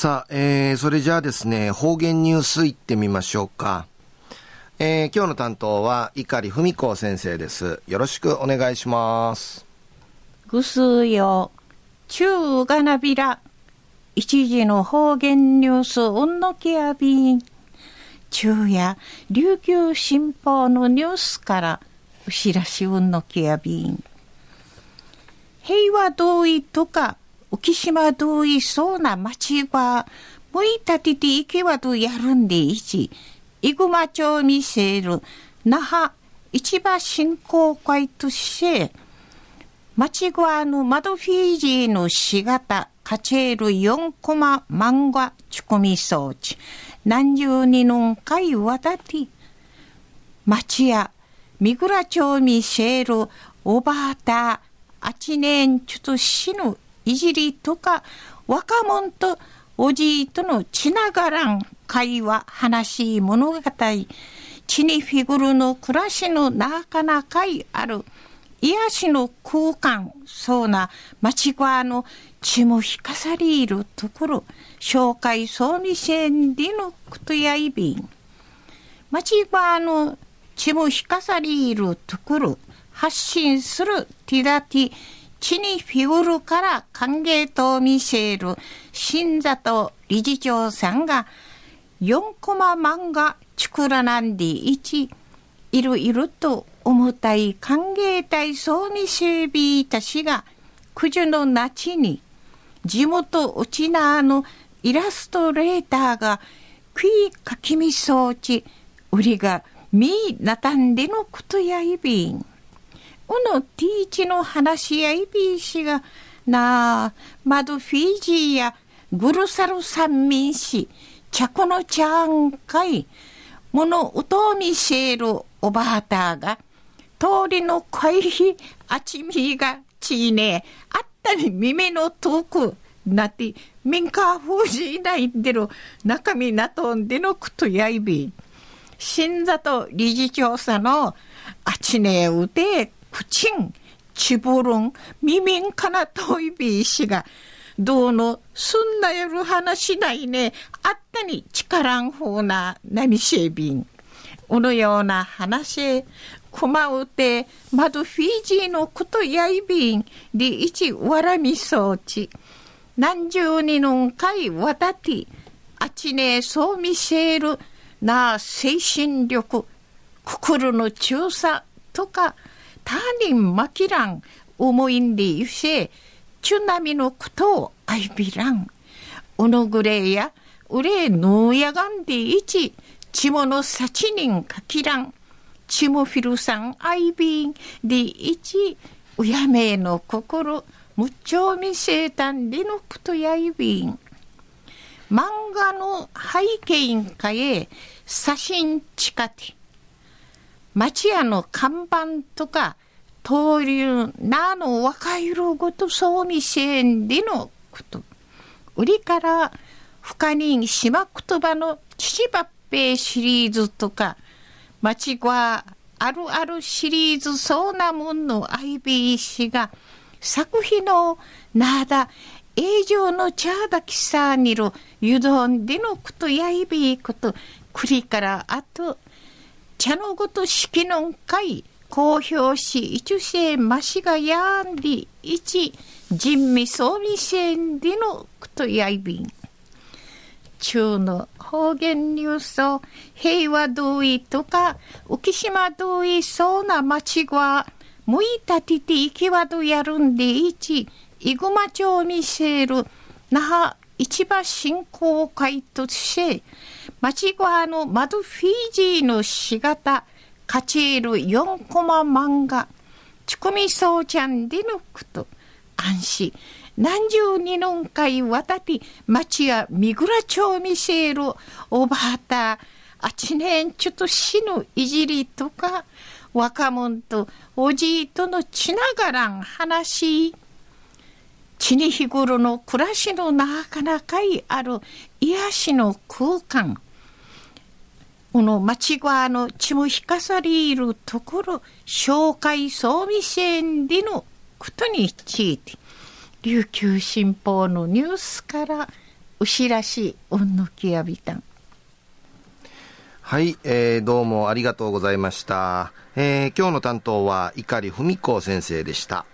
さあ、えー、それじゃあですね、方言ニュースいってみましょうか。えー、今日の担当は碇文子先生です。よろしくお願いします。ぐすよ、中がなびら、一時の方言ニュースうんのきやびん。昼夜、琉球新報のニュースから、うしらしうんのきやびん。平和同意とか、浮島同意そうな町は、むいたてていけわとやるんでいち、イグマ町見せる那覇市場振興会として町側の窓フィージーのしがたカチェール4コマ漫画チコミ装置何十二の会わたて町や三倉町見せるおばあたあちねんちょっと死ぬいじりとか若者とおじいとのちながらん会話、話、物語、地にフィグルの暮らしの中々ある、癒しの空間、そうな町側の血も引かされるところ、紹介そうにせんでのことやいびん。町側の血も引かされるところ、発信するティダティ、地にフィグルから歓迎と見せる新里理事長さんが4コマ漫画作らなんでいち、いろいろと重たい歓迎体操に整備いたしが、九十の夏に、地元内縄のイラストレーターが、食いかきみ装置、売りがみなたんでのことやいびん。のティーチの話やいびいしが、なあ、マドフィジーやグルサル三民市、着のちゃんかい、ものうとみせるおばあたが、通りの会費、あちみがちいね、あったに耳の遠く、なって、民家封じいないんでる、中身なとんでのくとやいび。新里理事長さの、あちねうて、くちん、ちぶるん、耳かなといびいしが、どうの、すんな夜話ないね。あったに力んふうな波しえびん。うのような話、くまうて、まどフィジーのことやいびん、りいちわらみそうち。何十人の会わたて、あちねそう見せるな精神力、心の強さとか、他人まきらん思いんでゆせ、チュナミのことをアイビラン。おのぐれや、うれのやがんでいち、ちものさちにんかきらん。ちもフィルさんアイビンでいち、うやめの心、むっちょうみせいたんでのことやいびん。漫画の背景かへ、写真近て。町屋の看板とか、通りなの若いろごとそうみせんでのこと。売りから深に島言葉の父ばっぺシリーズとか、町はあるあるシリーズそうなもんの IBC が作品のなだ永城の茶だきさにるゆどんでのことやいびことくりからあと茶のごと式のんかい公表し、一世ましがやんり、一人味総理線でのことやいびん。中の方言ニュースを平和同意とか浮島同意そうな町はむいたてていきわどやるんでいち、いぐま町見せる那覇市場振興会として、町側の窓フィージーのしがた、カチール4コマ漫画、チコミソーちゃんでのこと、安心。何十二年会渡り、町や三倉町見せるおばあた、あちねんちょっと死ぬいじりとか、若者とおじいとのちながらん話、地に日頃の暮らしの中々ある癒しの空間、この町側の血も引かされるところ、紹介総備線でのことについて、琉球新報のニュースから牛らしいうんぬきやびたん。はい、えー、どうもありがとうございました。えー、今日の担当は碇文子先生でした。